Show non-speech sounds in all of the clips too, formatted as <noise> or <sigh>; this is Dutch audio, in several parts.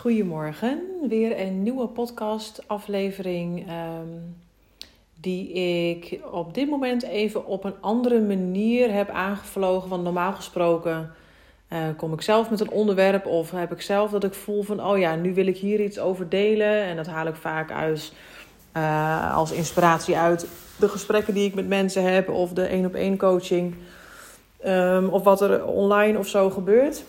Goedemorgen, weer een nieuwe podcast-aflevering. ehm, die ik op dit moment even op een andere manier heb aangevlogen. Want normaal gesproken eh, kom ik zelf met een onderwerp of heb ik zelf dat ik voel van: oh ja, nu wil ik hier iets over delen. En dat haal ik vaak uit eh, als inspiratie uit de gesprekken die ik met mensen heb of de één op één coaching. Ehm, of wat er online of zo gebeurt.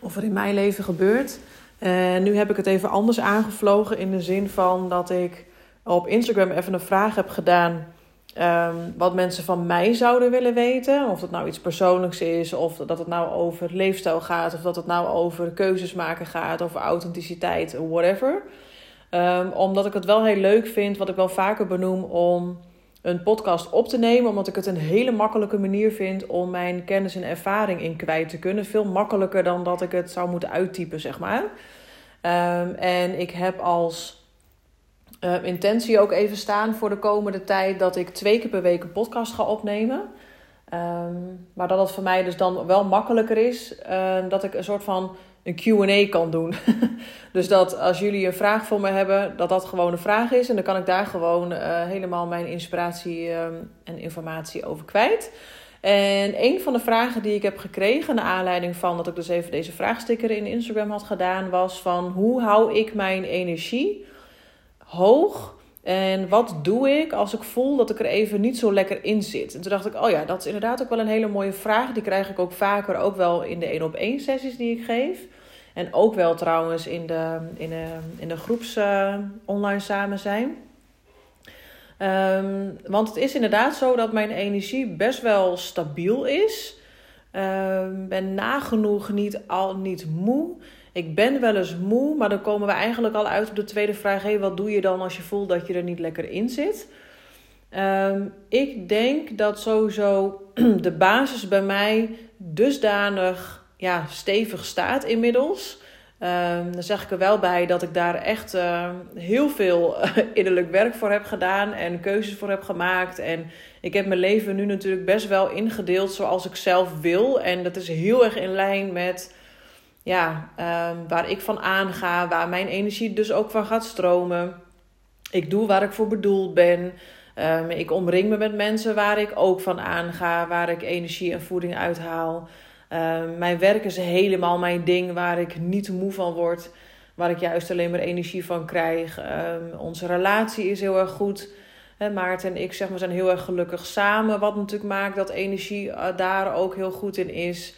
Of er in mijn leven gebeurt. En nu heb ik het even anders aangevlogen in de zin van dat ik op Instagram even een vraag heb gedaan. ehm, wat mensen van mij zouden willen weten. Of dat nou iets persoonlijks is, of dat het nou over leefstijl gaat, of dat het nou over keuzes maken gaat, over authenticiteit, whatever. Ehm, omdat ik het wel heel leuk vind, wat ik wel vaker benoem, om een podcast op te nemen. Omdat ik het een hele makkelijke manier vind om mijn kennis en ervaring in kwijt te kunnen. Veel makkelijker dan dat ik het zou moeten uittypen, zeg maar. Ehm, en ik heb als eh, intentie ook even staan voor de komende tijd dat ik twee keer per week een podcast ga opnemen. Ehm, maar dat het voor mij dus dan wel makkelijker is dat ik een soort van een QA kan doen. <laughs> dus dat als jullie een vraag voor me hebben, dat dat gewoon een vraag is. En dan kan ik daar gewoon eh, helemaal mijn inspiratie ehm, en informatie over kwijt. En een van de vragen die ik heb gekregen, naar aanleiding van dat ik dus even deze vraagsticker in Instagram had gedaan, was van hoe hou ik mijn energie hoog en wat doe ik als ik voel dat ik er even niet zo lekker in zit? En toen dacht ik, oh ja, dat is inderdaad ook wel een hele mooie vraag. Die krijg ik ook vaker, ook wel in de één op één sessies die ik geef. En ook wel trouwens in de, in de, in de groeps eh, online samen zijn. Ehm, want het is inderdaad zo dat mijn energie best wel stabiel is. Ik ben nagenoeg niet, al, niet moe. Ik ben wel eens moe, maar dan komen we eigenlijk al uit op de tweede vraag. Hey, wat doe je dan als je voelt dat je er niet lekker in zit? Ehm, ik denk dat sowieso <clears throat> de basis bij mij dusdanig ja, stevig staat inmiddels. Um, dan zeg ik er wel bij dat ik daar echt uh, heel veel uh, <laughs> innerlijk werk voor heb gedaan en keuzes voor heb gemaakt. En ik heb mijn leven nu natuurlijk best wel ingedeeld zoals ik zelf wil. En dat is heel erg in lijn met ja, um, waar ik van aanga, waar mijn energie dus ook van gaat stromen. Ik doe waar ik voor bedoeld ben. Ik omring me met mensen waar ik ook van aanga, waar ik energie en voeding uithaal. Um, mijn werk is helemaal mijn ding, waar ik niet moe van word, waar ik juist alleen maar energie van krijg. onze relatie is heel erg goed. He, Maarten en ik zeg maar, zijn heel erg gelukkig samen, wat natuurlijk maakt dat energie uh, daar ook heel goed in is.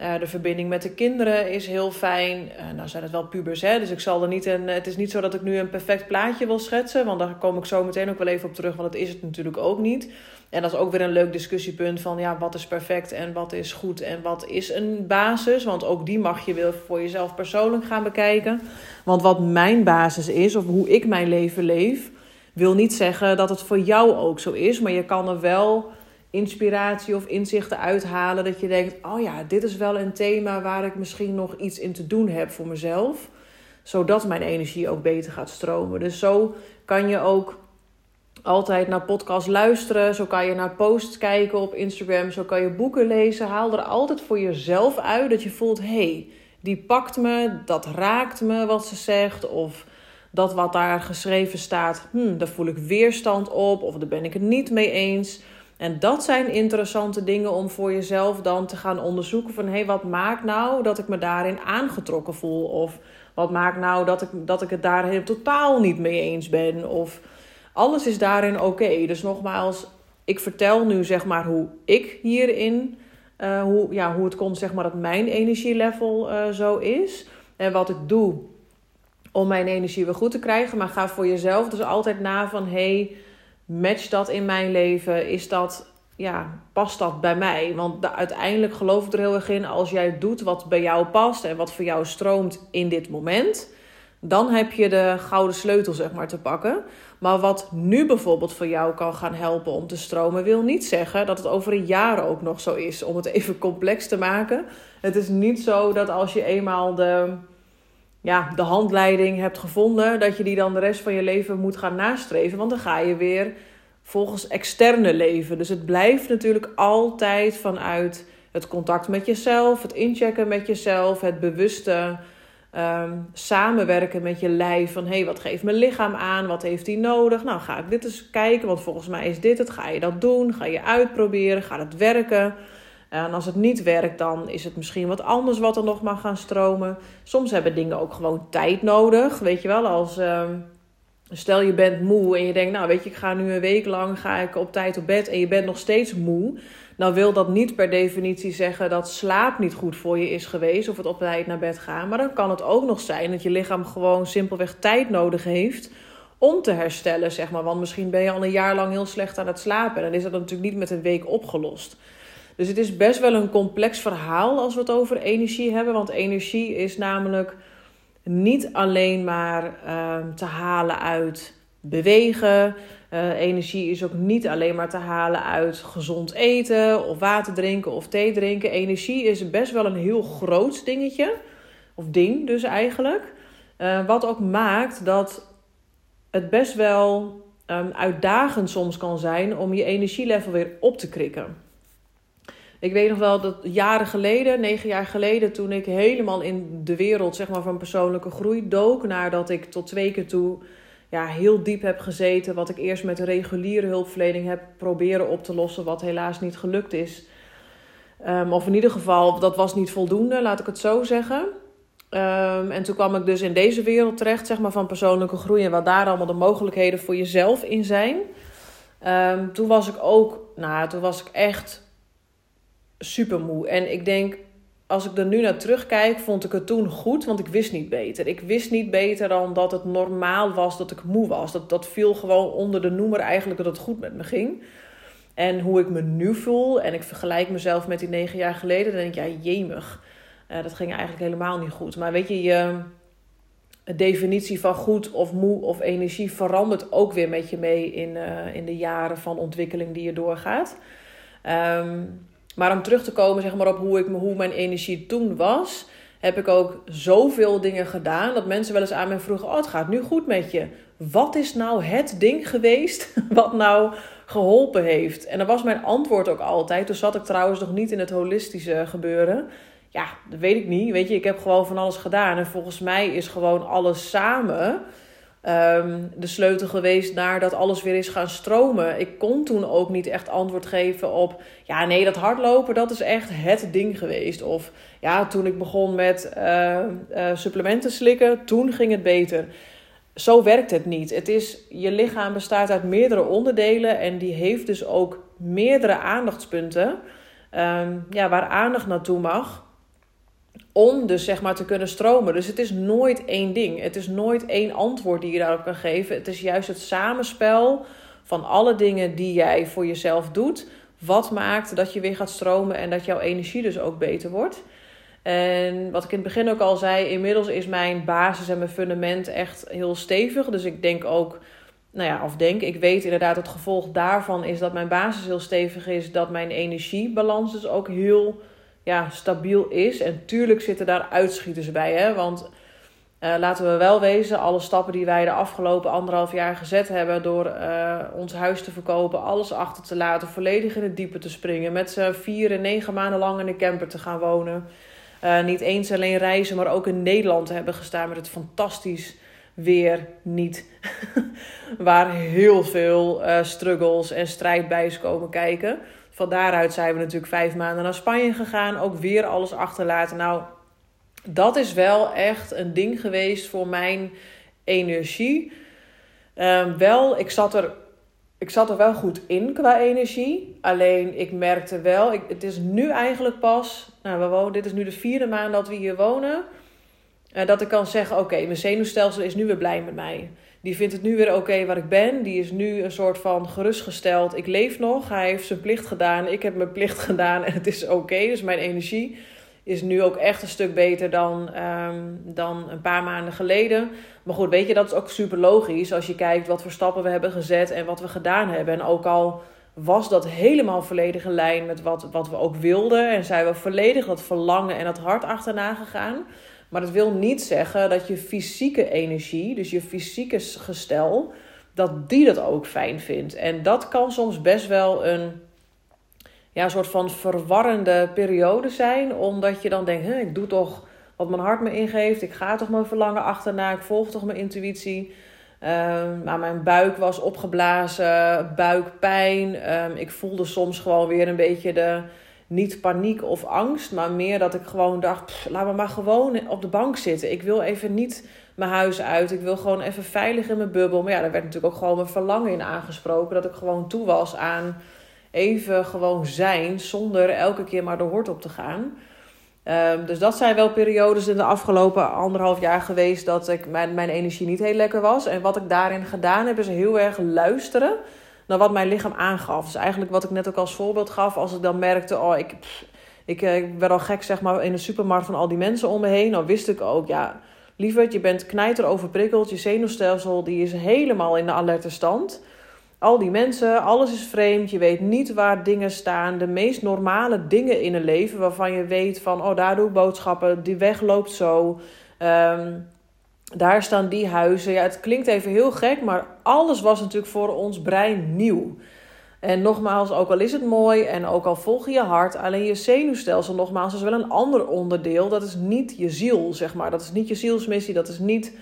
Uh, de verbinding met de kinderen is heel fijn. Uh, nou zijn het wel pubers, hè? dus ik zal er niet een. Het is niet zo dat ik nu een perfect plaatje wil schetsen, want daar kom ik zo meteen ook wel even op terug, want dat is het natuurlijk ook niet. En dat is ook weer een leuk discussiepunt van ja, wat is perfect en wat is goed en wat is een basis. Want ook die mag je wel voor jezelf persoonlijk gaan bekijken. Want wat mijn basis is, of hoe ik mijn leven leef, wil niet zeggen dat het voor jou ook zo is, maar je kan er wel inspiratie of inzichten uithalen. Dat je denkt: oh ja, dit is wel een thema waar ik misschien nog iets in te doen heb voor mezelf. Zodat mijn energie ook beter gaat stromen. Dus zo kan je ook altijd naar podcasts luisteren. Zo kan je naar posts kijken op Instagram. Zo kan je boeken lezen. Haal er altijd voor jezelf uit dat je voelt: hey, die pakt me, dat raakt me wat ze zegt. Of dat wat daar geschreven staat, hmm, daar voel ik weerstand op. Of daar ben ik het niet mee eens. En dat zijn interessante dingen om voor jezelf dan te gaan onderzoeken van hé, hey, wat maakt nou dat ik me daarin aangetrokken voel? Of wat maakt nou dat ik, dat ik het daar totaal niet mee eens ben? Of alles is daarin oké. Dus nogmaals, ik vertel nu zeg maar hoe ik hierin, uh, hoe, ja, hoe het komt zeg maar dat mijn energielevel uh, zo is. En wat ik doe om mijn energie weer goed te krijgen. Maar ga voor jezelf dus altijd na van hey, matcht dat in mijn leven? Is dat, ja, past dat bij mij? Want de, uiteindelijk geloof ik er heel erg in, als jij doet wat bij jou past en wat voor jou stroomt in dit moment, dan heb je de gouden sleutel, zeg maar, te pakken. Maar wat nu bijvoorbeeld voor jou kan gaan helpen om te stromen, wil niet zeggen dat het over een jaar ook nog zo is. Om het even complex te maken. Het is niet zo dat als je eenmaal de ja, de handleiding hebt gevonden, dat je die dan de rest van je leven moet gaan nastreven. Want dan ga je weer volgens externe leven. Dus het blijft natuurlijk altijd vanuit het contact met jezelf, het inchecken met jezelf, het bewuste Ehm, samenwerken met je lijf. Van hé, hey, wat geeft mijn lichaam aan? Wat heeft hij nodig? Nou, ga ik dit eens kijken, want volgens mij is dit het. Ga je dat doen? Ga je uitproberen? Gaat het werken? En als het niet werkt, dan is het misschien wat anders wat er nog mag gaan stromen. Soms hebben dingen ook gewoon tijd nodig. Weet je wel, als ehm, stel je bent moe en je denkt, nou weet je, ik ga nu een week lang ga ik op tijd op bed en je bent nog steeds moe. Nou wil dat niet per definitie zeggen dat slaap niet goed voor je is geweest of het op tijd naar bed gaan. Maar dan kan het ook nog zijn dat je lichaam gewoon simpelweg tijd nodig heeft om te herstellen, zeg maar. Want misschien ben je al een jaar lang heel slecht aan het slapen. En dan is dat natuurlijk niet met een week opgelost. Dus het is best wel een complex verhaal als we het over energie hebben. Want energie is namelijk niet alleen maar ehm, te halen uit bewegen. Uh, energie is ook niet alleen maar te halen uit gezond eten of water drinken of thee drinken. Energie is best wel een heel groot dingetje. Of ding dus eigenlijk. Uh, wat ook maakt dat het best wel um, uitdagend soms kan zijn om je energielevel weer op te krikken. Ik weet nog wel dat jaren geleden, negen jaar geleden, toen ik helemaal in de wereld zeg maar, van persoonlijke groei dook, nadat ik tot twee keer toe ja, heel diep heb gezeten, wat ik eerst met reguliere hulpverlening heb proberen op te lossen, wat helaas niet gelukt is. Um, of in ieder geval, dat was niet voldoende, laat ik het zo zeggen. Um, en toen kwam ik dus in deze wereld terecht, zeg maar, van persoonlijke groei en wat daar allemaal de mogelijkheden voor jezelf in zijn. Um, toen was ik ook, nou, toen was ik echt super moe. En ik denk, als ik er nu naar terugkijk, vond ik het toen goed, want ik wist niet beter. Ik wist niet beter dan dat het normaal was dat ik moe was. Dat, dat viel gewoon onder de noemer eigenlijk dat het goed met me ging. En hoe ik me nu voel, en ik vergelijk mezelf met die negen jaar geleden, dan denk ik, ja, jemig. Uh, dat ging eigenlijk helemaal niet goed. Maar weet je, je definitie van goed of moe of energie verandert ook weer met je mee in, uh, in de jaren van ontwikkeling die je doorgaat. Um, maar om terug te komen zeg maar, op hoe, ik, hoe mijn energie toen was, heb ik ook zoveel dingen gedaan dat mensen wel eens aan mij vroegen: Oh, het gaat nu goed met je. Wat is nou het ding geweest <laughs> wat nou geholpen heeft? En dan was mijn antwoord ook altijd. Toen zat ik trouwens nog niet in het holistische gebeuren. Ja, dat weet ik niet. Weet je, ik heb gewoon van alles gedaan. En volgens mij is gewoon alles samen um, de sleutel geweest naar dat alles weer is gaan stromen. Ik kon toen ook niet echt antwoord geven op, ja nee, dat hardlopen, dat is echt het ding geweest. Of ja, toen ik begon met uh, uh, supplementen slikken, toen ging het beter. Zo werkt het niet. Het is, je lichaam bestaat uit meerdere onderdelen en die heeft dus ook meerdere aandachtspunten. Um, ja, waar aandacht naartoe mag om dus zeg maar te kunnen stromen. Dus het is nooit één ding. Het is nooit één antwoord die je daarop kan geven. Het is juist het samenspel van alle dingen die jij voor jezelf doet. Wat maakt dat je weer gaat stromen en dat jouw energie dus ook beter wordt. En wat ik in het begin ook al zei, inmiddels is mijn basis en mijn fundament echt heel stevig. Dus ik denk ook, nou ja, of denk, ik weet inderdaad het gevolg daarvan is dat mijn basis heel stevig is. Dat mijn energiebalans dus ook heel ja, stabiel is. En tuurlijk zitten daar uitschieters bij. Hè? Want uh, laten we wel wezen, alle stappen die wij de afgelopen anderhalf jaar gezet hebben door uh, ons huis te verkopen, alles achter te laten, volledig in het diepe te springen, met z'n vier en negen maanden lang in een camper te gaan wonen. Uh, niet eens alleen reizen, maar ook in Nederland hebben gestaan met het fantastisch weer niet. <laughs> Waar heel veel struggles en strijd bij is komen kijken. Van daaruit zijn we natuurlijk vijf maanden naar Spanje gegaan. Ook weer alles achterlaten. Nou, dat is wel echt een ding geweest voor mijn energie. Um, wel, ik zat, er, ik zat er wel goed in qua energie. Alleen ik merkte wel, het is nu eigenlijk pas, nou, we wonen, dit is nu de vierde maand dat we hier wonen. Uh, dat ik kan zeggen: Oké, mijn zenuwstelsel is nu weer blij met mij. Die vindt het nu weer oké waar ik ben. Die is nu een soort van gerustgesteld. Ik leef nog. Hij heeft zijn plicht gedaan. Ik heb mijn plicht gedaan en het is oké. Okay. Dus mijn energie is nu ook echt een stuk beter dan, um, dan een paar maanden geleden. Maar goed, weet je, dat is ook super logisch als je kijkt wat voor stappen we hebben gezet en wat we gedaan hebben. En ook al was dat helemaal volledig in lijn met wat, wat we ook wilden en zijn we volledig dat verlangen en dat hart achterna gegaan maar dat wil niet zeggen dat je fysieke energie, dus je fysieke gestel, dat die dat ook fijn vindt. En dat kan soms best wel een ja, soort van verwarrende periode zijn, omdat je dan denkt: ik doe toch wat mijn hart me ingeeft. Ik ga toch mijn verlangen achterna. Ik volg toch mijn intuïtie. Maar mijn buik was opgeblazen, buikpijn. Um, ik voelde soms gewoon weer een beetje de, niet paniek of angst, maar meer dat ik gewoon dacht: laat me maar gewoon op de bank zitten. Ik wil even niet mijn huis uit. Ik wil gewoon even veilig in mijn bubbel. Maar ja, daar werd natuurlijk ook gewoon mijn verlangen in aangesproken. Dat ik gewoon toe was aan even gewoon zijn zonder elke keer maar de hort op te gaan. Um, dus dat zijn wel periodes in de afgelopen anderhalf jaar geweest dat ik mijn, mijn energie niet heel lekker was. En wat ik daarin gedaan heb, is heel erg luisteren naar wat mijn lichaam aangaf. Dus eigenlijk wat ik net ook als voorbeeld gaf, als ik dan merkte, oh, ik, ik, eh, ik werd al gek zeg maar in de supermarkt van al die mensen om me heen. Dan wist ik ook, ja, lieverd, je bent knijter overprikkeld. Je zenuwstelsel die is helemaal in de alerte stand. Al die mensen, alles is vreemd. Je weet niet waar dingen staan. De meest normale dingen in een leven waarvan je weet van, oh, daar doe ik boodschappen. Die weg loopt zo. Um, daar staan die huizen. Ja, het klinkt even heel gek, maar alles was natuurlijk voor ons brein nieuw. En nogmaals, ook al is het mooi en ook al volg je hart, alleen je zenuwstelsel, nogmaals, is wel een ander onderdeel. Dat is niet je ziel, zeg maar. Dat is niet je zielsmissie, dat is niet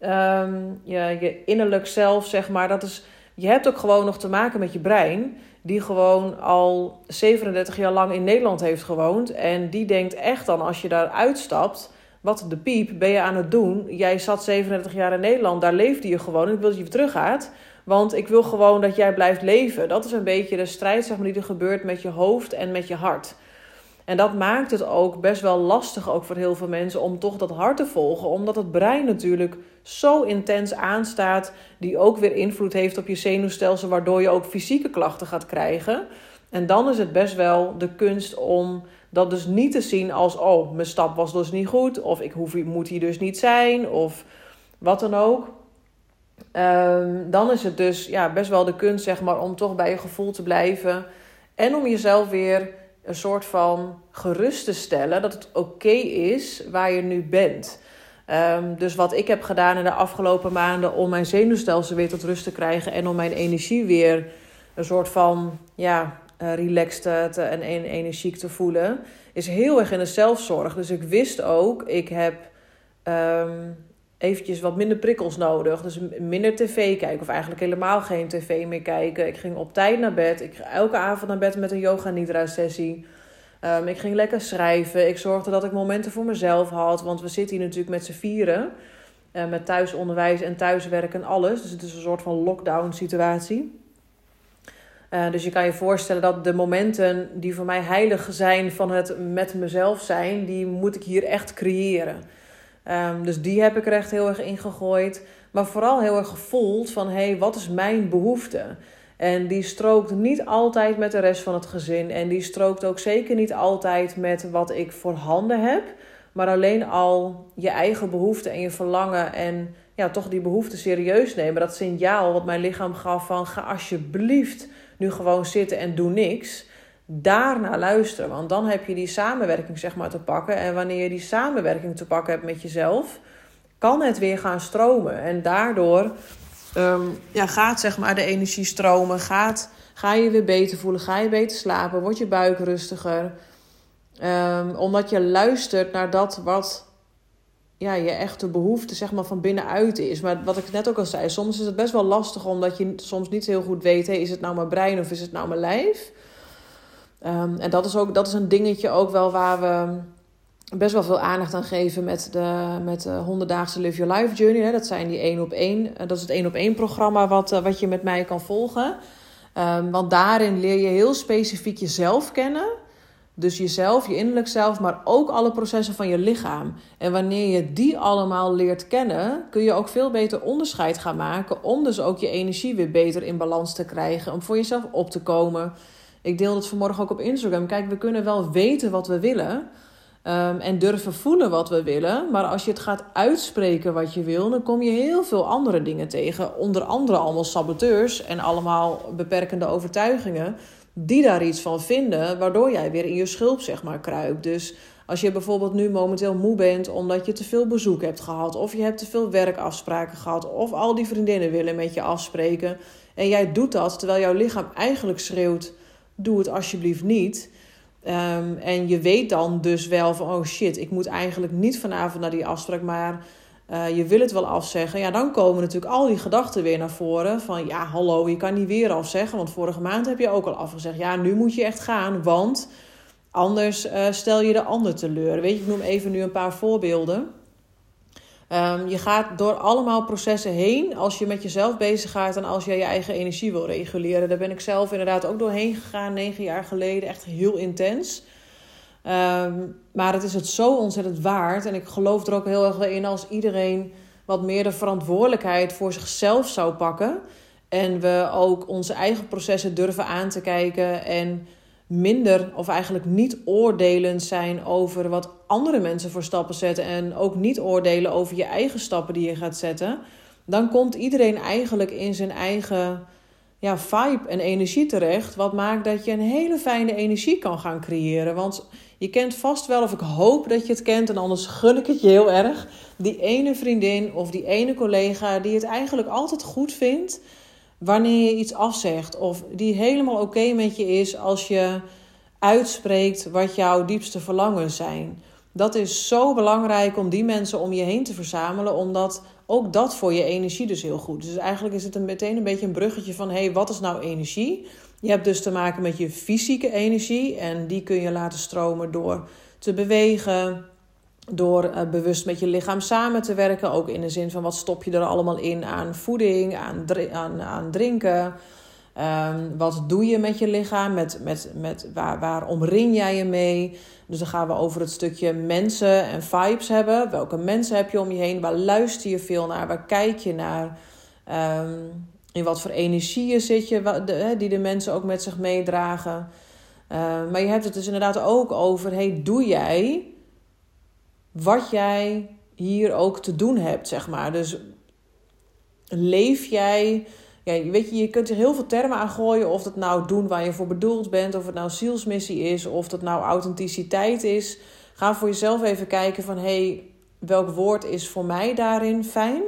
um, je, je innerlijk zelf, zeg maar. Dat is, je hebt ook gewoon nog te maken met je brein, die gewoon al 37 jaar lang in Nederland heeft gewoond. En die denkt echt dan, als je daar uitstapt wat de piep ben je aan het doen? Jij zat 37 jaar in Nederland, daar leefde je gewoon. Ik wil dat je weer teruggaat. Want ik wil gewoon dat jij blijft leven. Dat is een beetje de strijd zeg maar, die er gebeurt met je hoofd en met je hart. En dat maakt het ook best wel lastig ook voor heel veel mensen om toch dat hart te volgen. Omdat het brein natuurlijk zo intens aanstaat. Die ook weer invloed heeft op je zenuwstelsel. Waardoor je ook fysieke klachten gaat krijgen. En dan is het best wel de kunst om dat dus niet te zien als, oh, mijn stap was dus niet goed, of ik hoef, moet hier dus niet zijn, of wat dan ook. Um, dan is het dus ja, best wel de kunst, zeg maar, om toch bij je gevoel te blijven. En om jezelf weer een soort van gerust te stellen dat het oké is waar je nu bent. Um, dus wat ik heb gedaan in de afgelopen maanden om mijn zenuwstelsel weer tot rust te krijgen en om mijn energie weer een soort van ja, uh, relaxed te, en energiek te voelen, is heel erg in de zelfzorg. Dus ik wist ook, ik heb um, eventjes wat minder prikkels nodig. Dus minder tv kijken, of eigenlijk helemaal geen tv meer kijken. Ik ging op tijd naar bed. Ik ging elke avond naar bed met een yoga nidra sessie. Um, ik ging lekker schrijven. Ik zorgde dat ik momenten voor mezelf had. Want we zitten hier natuurlijk met z'n vieren. Uh, met thuisonderwijs en thuiswerk en alles. Dus het is een soort van lockdown situatie. Uh, dus je kan je voorstellen dat de momenten die voor mij heilig zijn van het met mezelf zijn, die moet ik hier echt creëren. Um, dus die heb ik er echt heel erg in gegooid. Maar vooral heel erg gevoeld van hé, hey, wat is mijn behoefte? En die strookt niet altijd met de rest van het gezin. En die strookt ook zeker niet altijd met wat ik voor handen heb. Maar alleen al je eigen behoefte en je verlangen en ja, toch die behoefte serieus nemen. Dat signaal wat mijn lichaam gaf van ga alsjeblieft nu gewoon zitten en doe niks. Daarna luisteren. Want dan heb je die samenwerking zeg maar te pakken. En wanneer je die samenwerking te pakken hebt met jezelf, kan het weer gaan stromen. En daardoor um, ja, gaat zeg maar de energie stromen. Gaat, ga je weer beter voelen. Ga je beter slapen. Wordt je buik rustiger. Um, omdat je luistert naar dat wat ja, je echte behoefte zeg maar, van binnenuit is. Maar wat ik net ook al zei, soms is het best wel lastig omdat je soms niet heel goed weet: hey, is het nou mijn brein of is het nou mijn lijf? Um, en dat is, ook, dat is een dingetje ook wel waar we best wel veel aandacht aan geven met de, met de 100 Live Your Life Journey. Hè. Dat zijn die één op één. Dat is het één op één programma wat, eh, wat je met mij kan volgen. Um, want daarin leer je heel specifiek jezelf kennen. Dus jezelf, je innerlijk zelf, maar ook alle processen van je lichaam. En wanneer je die allemaal leert kennen, kun je ook veel beter onderscheid gaan maken. Om dus ook je energie weer beter in balans te krijgen. Om voor jezelf op te komen. Ik deel het vanmorgen ook op Instagram. Kijk, we kunnen wel weten wat we willen. Um, en durven voelen wat we willen. Maar als je het gaat uitspreken wat je wil, dan kom je heel veel andere dingen tegen. Onder andere allemaal saboteurs en allemaal beperkende overtuigingen die daar iets van vinden, waardoor jij weer in je schulp zeg maar kruipt. Dus als je bijvoorbeeld nu momenteel moe bent omdat je te veel bezoek hebt gehad, of je hebt te veel werkafspraken gehad, of al die vriendinnen willen met je afspreken en jij doet dat terwijl jouw lichaam eigenlijk schreeuwt: doe het alsjeblieft niet. Ehm, en je weet dan dus wel van, oh shit, ik moet eigenlijk niet vanavond naar die afspraak, maar uh, je wil het wel afzeggen. Ja, dan komen natuurlijk al die gedachten weer naar voren. Van ja, hallo, je kan niet weer afzeggen, want vorige maand heb je ook al afgezegd. Ja, nu moet je echt gaan, want anders uh, stel je de ander teleur. Weet je, ik noem even nu een paar voorbeelden. Um, je gaat door allemaal processen heen als je met jezelf bezig gaat en als je je eigen energie wil reguleren. Daar ben ik zelf inderdaad ook doorheen gegaan, negen jaar geleden. Echt heel intens. Um, maar het is het zo ontzettend waard. En ik geloof er ook heel erg in als iedereen wat meer de verantwoordelijkheid voor zichzelf zou pakken. En we ook onze eigen processen durven aan te kijken. En minder of eigenlijk niet oordelend zijn over wat andere mensen voor stappen zetten. En ook niet oordelen over je eigen stappen die je gaat zetten. Dan komt iedereen eigenlijk in zijn eigen ja, vibe en energie terecht. Wat maakt dat je een hele fijne energie kan gaan creëren. Want je kent vast wel, of ik hoop dat je het kent, en anders gun ik het je heel erg. Die ene vriendin of die ene collega die het eigenlijk altijd goed vindt wanneer je iets afzegt. Of die helemaal oké met je is als je uitspreekt wat jouw diepste verlangens zijn. Dat is zo belangrijk om die mensen om je heen te verzamelen, omdat ook dat voor je energie dus heel goed is. Dus eigenlijk is het een, meteen een beetje een bruggetje van: hé, hey, wat is nou energie? Je hebt dus te maken met je fysieke energie en die kun je laten stromen door te bewegen, door uh, bewust met je lichaam samen te werken. Ook in de zin van wat stop je er allemaal in aan voeding, aan, aan, aan drinken. Um, wat doe je met je lichaam? Met, met, met waar, waar omring jij je mee? Dus dan gaan we over het stukje mensen en vibes hebben. Welke mensen heb je om je heen? Waar luister je veel naar? Waar kijk je naar? Um, in wat voor energieën zit je, die de mensen ook met zich meedragen. Uh, maar je hebt het dus inderdaad ook over: hey, doe jij wat jij hier ook te doen hebt, zeg maar. Dus leef jij. Ja, weet je, je kunt er heel veel termen aan gooien. Of dat nou doen waar je voor bedoeld bent. Of het nou zielsmissie is. Of dat nou authenticiteit is. Ga voor jezelf even kijken van... hey, welk woord is voor mij daarin fijn?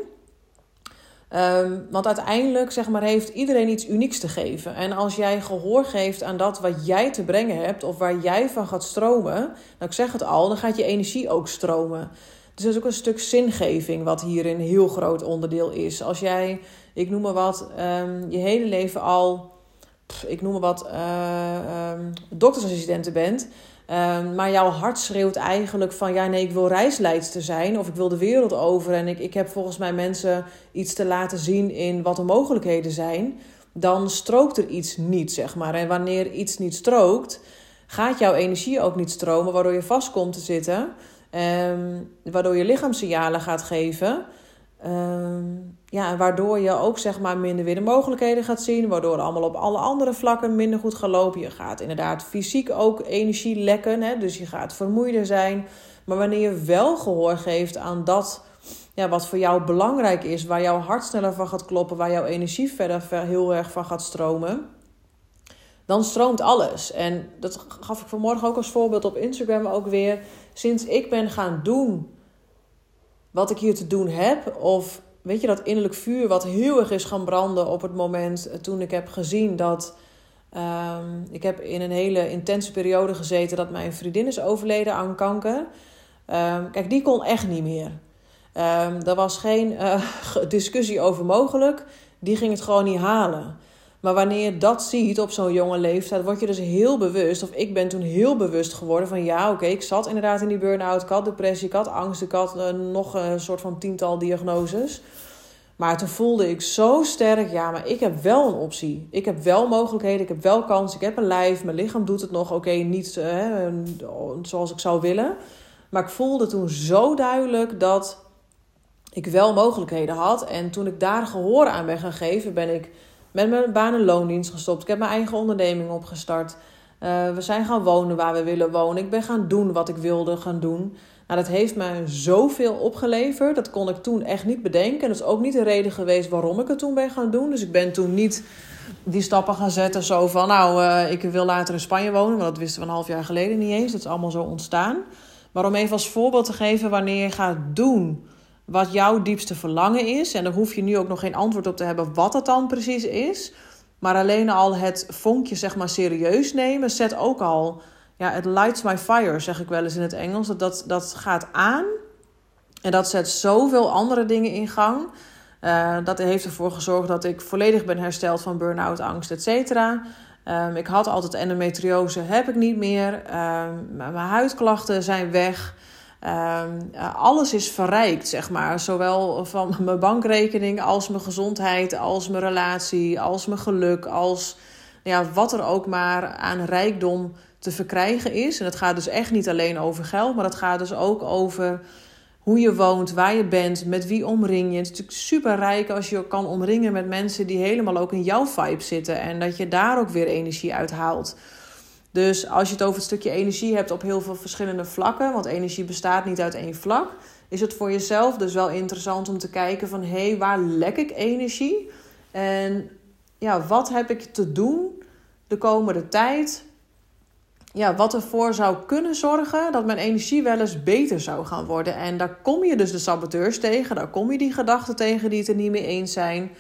Um, want uiteindelijk zeg maar, heeft iedereen iets unieks te geven. En als jij gehoor geeft aan dat wat jij te brengen hebt, of waar jij van gaat stromen, nou ik zeg het al, dan gaat je energie ook stromen. Dus dat is ook een stuk zingeving wat hier een heel groot onderdeel is. Als jij, ik noem maar wat, um, je hele leven al, ik noem maar wat, uh, um, doktersassistenten bent Ehm, maar jouw hart schreeuwt eigenlijk van ja, nee, ik wil reisleidster zijn of ik wil de wereld over en ik, ik heb volgens mij mensen iets te laten zien in wat de mogelijkheden zijn. Dan strookt er iets niet, zeg maar. En wanneer iets niet strookt, gaat jouw energie ook niet stromen, waardoor je vast komt te zitten, um, waardoor je lichaam signalen gaat geven. Um, ja, waardoor je ook zeg maar minder weer de mogelijkheden gaat zien. Waardoor allemaal op alle andere vlakken minder goed gaat lopen. Je gaat inderdaad fysiek ook energie lekken. Hè? Dus je gaat vermoeider zijn. Maar wanneer je wel gehoor geeft aan dat ja, wat voor jou belangrijk is. Waar jouw hart sneller van gaat kloppen. Waar jouw energie verder heel erg van gaat stromen. Dan stroomt alles. En dat gaf ik vanmorgen ook als voorbeeld op Instagram ook weer. Sinds ik ben gaan doen wat ik hier te doen heb. Of weet je, dat innerlijk vuur wat heel erg is gaan branden op het moment toen ik heb gezien dat. Um, ik heb in een hele intense periode gezeten dat mijn vriendin is overleden aan kanker. Um, kijk, die kon echt niet meer. Um, er was geen uh, <laughs> discussie over mogelijk. Die ging het gewoon niet halen. Maar wanneer je dat ziet op zo'n jonge leeftijd, word je dus heel bewust. Of ik ben toen heel bewust geworden van ja, oké, ik zat inderdaad in die burn-out. Ik had depressie, ik had angst, ik had uh, nog een soort van tiental diagnoses. Maar toen voelde ik zo sterk, ja, maar ik heb wel een optie. Ik heb wel mogelijkheden, ik heb wel kans, ik heb een lijf, mijn lichaam doet het nog, oké, niet uh, zoals ik zou willen. Maar ik voelde toen zo duidelijk dat ik wel mogelijkheden had. En toen ik daar gehoor aan ben gaan geven, ben ik met mijn baan- en loondienst gestopt. Ik heb mijn eigen onderneming opgestart. Uh, we zijn gaan wonen waar we willen wonen. Ik ben gaan doen wat ik wilde gaan doen. Nou, dat heeft me zoveel opgeleverd. Dat kon ik toen echt niet bedenken. En dat is ook niet de reden geweest waarom ik het toen ben gaan doen. Dus ik ben toen niet die stappen gaan zetten. Zo van, nou, uh, ik wil later in Spanje wonen. Want dat wisten we een half jaar geleden niet eens. Dat is allemaal zo ontstaan. Maar om even als voorbeeld te geven wanneer je gaat doen wat jouw diepste verlangen is. En daar hoef je nu ook nog geen antwoord op te hebben wat dat dan precies is. Maar alleen al het vonkje zeg maar serieus nemen zet ook al ja, het lights my fire, zeg ik wel eens in het Engels. Dat, dat, dat gaat aan en dat zet zoveel andere dingen in gang. Uh, dat heeft ervoor gezorgd dat ik volledig ben hersteld van burn-out, angst, et cetera. Um, ik had altijd endometriose, heb ik niet meer. Um, mijn huidklachten zijn weg. Um, alles is verrijkt, zeg maar. Zowel van <laughs> mijn bankrekening als mijn gezondheid, als mijn relatie, als mijn geluk, als ja, wat er ook maar aan rijkdom te verkrijgen is. En het gaat dus echt niet alleen over geld, maar het gaat dus ook over hoe je woont, waar je bent, met wie omring je. Het is natuurlijk super rijk als je kan omringen met mensen die helemaal ook in jouw vibe zitten. En dat je daar ook weer energie uit haalt. Dus als je het over het stukje energie hebt op heel veel verschillende vlakken, want energie bestaat niet uit één vlak, is het voor jezelf dus wel interessant om te kijken van hé, hey, waar lek ik energie? En ja, wat heb ik te doen de komende tijd ja, wat ervoor zou kunnen zorgen dat mijn energie wel eens beter zou gaan worden. En daar kom je dus de saboteurs tegen, daar kom je die gedachten tegen die het er niet mee eens zijn.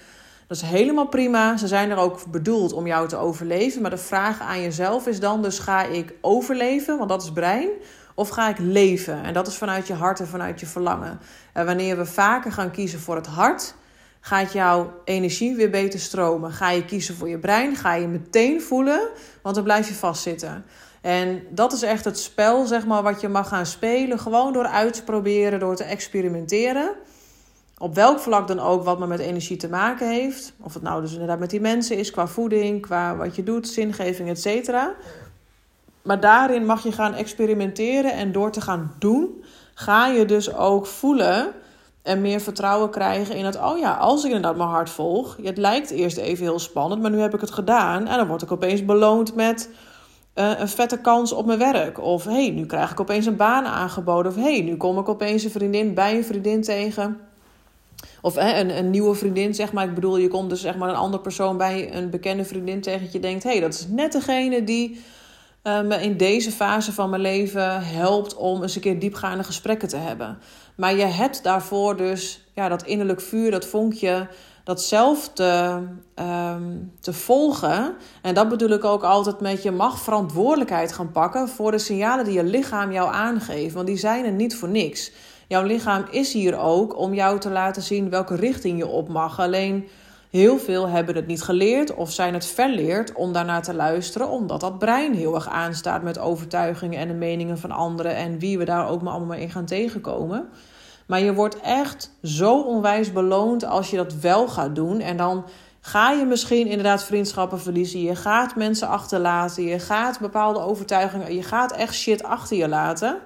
Dat is helemaal prima. Ze zijn er ook bedoeld om jou te overleven. Maar de vraag aan jezelf is dan dus ga ik overleven, want dat is brein, of ga ik leven? En dat is vanuit je hart en vanuit je verlangen. En wanneer we vaker gaan kiezen voor het hart, gaat jouw energie weer beter stromen. Ga je kiezen voor je brein, ga je meteen voelen, want dan blijf je vastzitten. En dat is echt het spel, zeg maar, wat je mag gaan spelen. Gewoon door uit te proberen, door te experimenteren. Op welk vlak dan ook wat maar met energie te maken heeft. Of het nou dus inderdaad met die mensen is, qua voeding, qua wat je doet, zingeving, et cetera. Maar daarin mag je gaan experimenteren en door te gaan doen, ga je dus ook voelen en meer vertrouwen krijgen in het, oh ja, als ik inderdaad mijn hart volg, het lijkt eerst even heel spannend, maar nu heb ik het gedaan en dan word ik opeens beloond met uh, een vette kans op mijn werk. Of hey, nu krijg ik opeens een baan aangeboden. Of hey, nu kom ik opeens een vriendin bij een vriendin tegen. Of een, een nieuwe vriendin, zeg maar. Ik bedoel, je komt dus zeg maar een andere persoon bij een bekende vriendin tegen. Dat je denkt, hey, dat is net degene die uh, me in deze fase van mijn leven helpt om eens een keer diepgaande gesprekken te hebben. Maar je hebt daarvoor dus ja, dat innerlijk vuur, dat vonkje dat zelf te, ehm, te volgen. En dat bedoel ik ook altijd met je mag verantwoordelijkheid gaan pakken voor de signalen die je lichaam jou aangeeft. Want die zijn er niet voor niks. Jouw lichaam is hier ook om jou te laten zien welke richting je op mag. Alleen heel veel hebben het niet geleerd of zijn het verleerd om daarnaar te luisteren, omdat dat brein heel erg aanstaat met overtuigingen en de meningen van anderen en wie we daar ook maar allemaal in gaan tegenkomen. Maar je wordt echt zo onwijs beloond als je dat wel gaat doen. En dan ga je misschien inderdaad vriendschappen verliezen. Je gaat mensen achterlaten. Je gaat bepaalde overtuigingen. Je gaat echt shit achter je laten.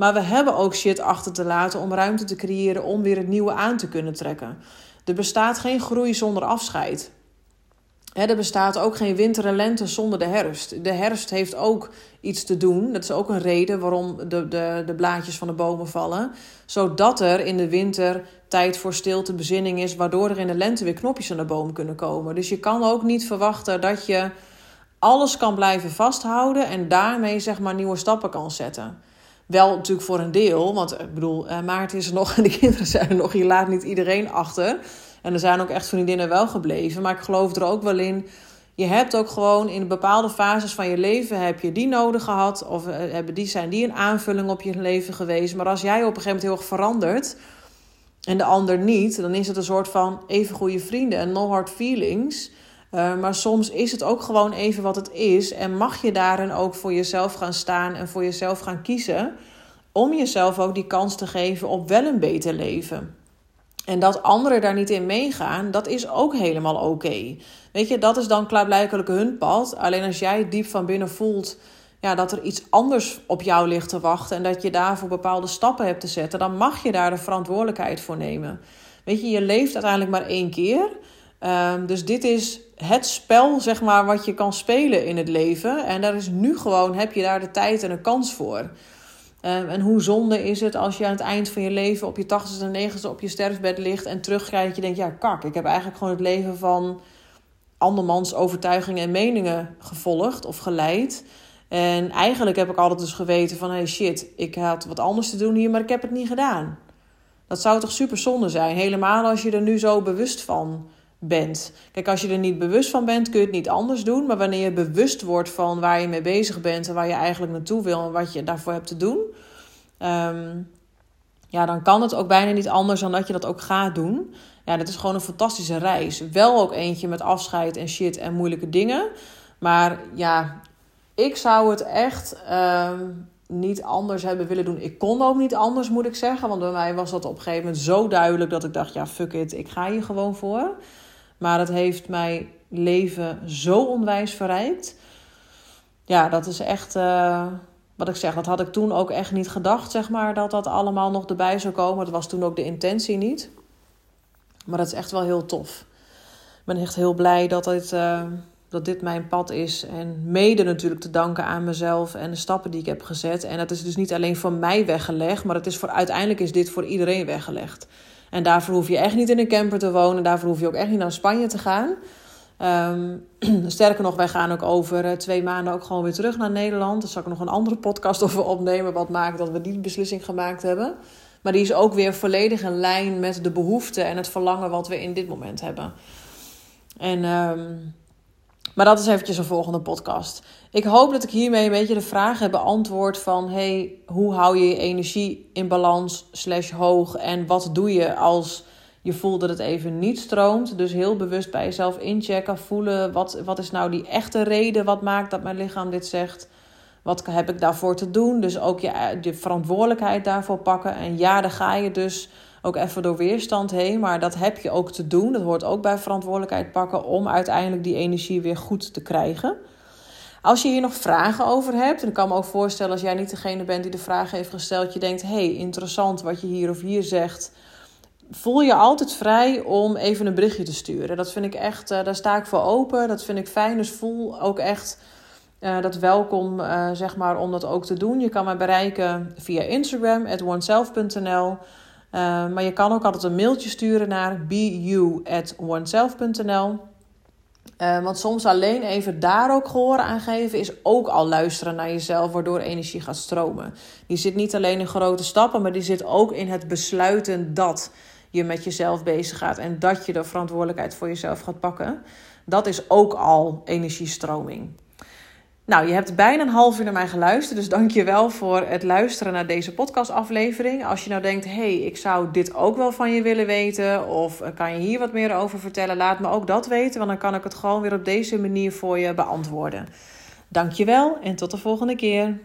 Maar we hebben ook shit achter te laten om ruimte te creëren om weer het nieuwe aan te kunnen trekken. Er bestaat geen groei zonder afscheid er bestaat ook geen winter en lente zonder de herfst. De herfst heeft ook iets te doen. Dat is ook een reden waarom de, de, de blaadjes van de bomen vallen. Zodat er in de winter tijd voor stilte, bezinning is, waardoor er in de lente weer knopjes aan de boom kunnen komen. Dus je kan ook niet verwachten dat je alles kan blijven vasthouden en daarmee zeg maar nieuwe stappen kan zetten. Wel natuurlijk voor een deel, want ik bedoel, eh, Maarten is er nog <laughs> en de kinderen zijn er nog. Je laat niet iedereen achter. En er zijn ook echt vriendinnen wel gebleven. Maar ik geloof er ook wel in. Je hebt ook gewoon in bepaalde fases van je leven heb je die nodig gehad. Of eh, hebben die, zijn die een aanvulling op je leven geweest. Maar als jij op een gegeven moment heel erg verandert. En de ander niet. Dan is het een soort van even goede vrienden. En no hard feelings. Uh, maar soms is het ook gewoon even wat het is. En mag je daarin ook voor jezelf gaan staan en voor jezelf gaan kiezen. Om jezelf ook die kans te geven op wel een beter leven. En dat anderen daar niet in meegaan, dat is ook helemaal oké. Weet je, dat is dan klaarblijkelijk hun pad. Alleen als jij diep van binnen voelt ja, dat er iets anders op jou ligt te wachten en dat je daarvoor bepaalde stappen hebt te zetten, dan mag je daar de verantwoordelijkheid voor nemen. Weet je, je leeft uiteindelijk maar één keer. Um, dus dit is het spel, zeg maar, wat je kan spelen in het leven. En daar is nu gewoon, heb je daar de tijd en een kans voor. Ehm, en hoe zonde is het als je aan het eind van je leven op je 80ste en 90ste op je sterfbed ligt en terugkijkt dat je denkt, ja kak, ik heb eigenlijk gewoon het leven van andermans overtuigingen en meningen gevolgd of geleid. En eigenlijk heb ik altijd dus geweten van, hey shit, ik had wat anders te doen hier, maar ik heb het niet gedaan. Dat zou toch super zonde zijn, helemaal als je er nu zo bewust van bent. Kijk, als je er niet bewust van bent, kun je het niet anders doen. Maar wanneer je bewust wordt van waar je mee bezig bent en waar je eigenlijk naartoe wil en wat je daarvoor hebt te doen, ehm, ja, dan kan het ook bijna niet anders dan dat je dat ook gaat doen. Ja, dat is gewoon een fantastische reis. Wel ook eentje met afscheid en shit en moeilijke dingen. Maar ja, ik zou het echt ehm, niet anders hebben willen doen. Ik kon ook niet anders, moet ik zeggen. Want bij mij was dat op een gegeven moment zo duidelijk dat ik dacht: ja, fuck it, ik ga hier gewoon voor. Maar het heeft mijn leven zo onwijs verrijkt. Ja, dat is echt. Uh, wat ik zeg, dat had ik toen ook echt niet gedacht, zeg maar, dat dat allemaal nog erbij zou komen. Dat was toen ook de intentie niet. Maar dat is echt wel heel tof. Ik ben echt heel blij dat dit, uh, dat dit mijn pad is. En mede natuurlijk te danken aan mezelf en de stappen die ik heb gezet. En dat is dus niet alleen voor mij weggelegd, maar het is voor, uiteindelijk is dit voor iedereen weggelegd. En daarvoor hoef je echt niet in een camper te wonen. Daarvoor hoef je ook echt niet naar Spanje te gaan. Ehm, <clears throat> sterker nog, wij gaan ook over uh, twee maanden ook gewoon weer terug naar Nederland. Daar zal ik nog een andere podcast <laughs> over opnemen. Wat maakt dat we die beslissing gemaakt hebben. Maar die is ook weer volledig in lijn met de behoeften en het verlangen wat we in dit moment hebben. En, um, maar dat is eventjes een volgende podcast. Ik hoop dat ik hiermee een beetje de vraag heb beantwoord van... hey, hoe hou je je energie in balans slash hoog? En wat doe je als je voelt dat het even niet stroomt? Dus heel bewust bij jezelf inchecken, voelen... wat, wat is nou die echte reden wat maakt dat mijn lichaam dit zegt... Wat heb ik daarvoor te doen? Dus ook je, je verantwoordelijkheid daarvoor pakken. En ja, dan ga je dus ook even door weerstand heen. Maar dat heb je ook te doen. Dat hoort ook bij verantwoordelijkheid pakken om uiteindelijk die energie weer goed te krijgen. Als je hier nog vragen over hebt, en ik kan me ook voorstellen als jij niet degene bent die de vraag heeft gesteld, je denkt: hey, interessant wat je hier of hier zegt. Voel je altijd vrij om even een berichtje te sturen. Dat vind ik echt, uh, daar sta ik voor open. Dat vind ik fijn. Dus voel ook echt uh, dat welkom, uh, zeg maar, om dat ook te doen. Je kan mij bereiken via Instagram, at oneself.nl. Uh, maar je kan ook altijd een mailtje sturen naar bu@oneself.nl. Uh, want soms alleen even daar ook gehoor aan geven is ook al luisteren naar jezelf, waardoor energie gaat stromen. Die zit niet alleen in grote stappen, maar die zit ook in het besluiten dat je met jezelf bezig gaat en dat je de verantwoordelijkheid voor jezelf gaat pakken. Dat is ook al energiestroming. Nou, je hebt bijna een half uur naar mij geluisterd. Dus dank je wel voor het luisteren naar deze podcastaflevering. Als je nou denkt, hey, ik zou dit ook wel van je willen weten. Of eh, kan je hier wat meer over vertellen? Laat me ook dat weten. Want dan kan ik het gewoon weer op deze manier voor je beantwoorden. Dank je wel en tot de volgende keer.